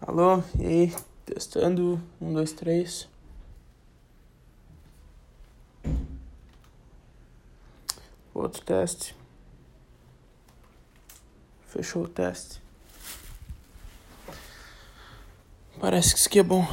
Alô, e aí? Testando. Um, dois, três. Outro teste. Fechou o teste. Parece que isso aqui é bom.